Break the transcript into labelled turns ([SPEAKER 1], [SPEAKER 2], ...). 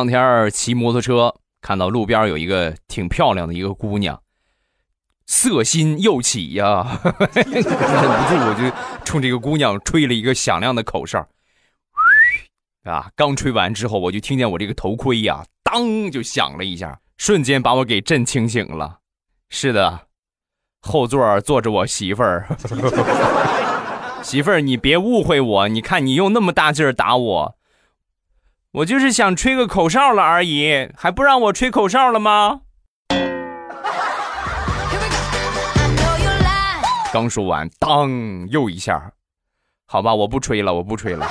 [SPEAKER 1] 当天骑摩托车，看到路边有一个挺漂亮的一个姑娘，色心又起呀，忍不住我就冲这个姑娘吹了一个响亮的口哨。啊！刚吹完之后，我就听见我这个头盔呀，当就响了一下，瞬间把我给震清醒了。是的，后座坐着我媳妇儿。媳妇儿，你别误会我，你看你用那么大劲儿打我，我就是想吹个口哨了而已，还不让我吹口哨了吗？刚说完，当又一下，好吧，我不吹了，我不吹了。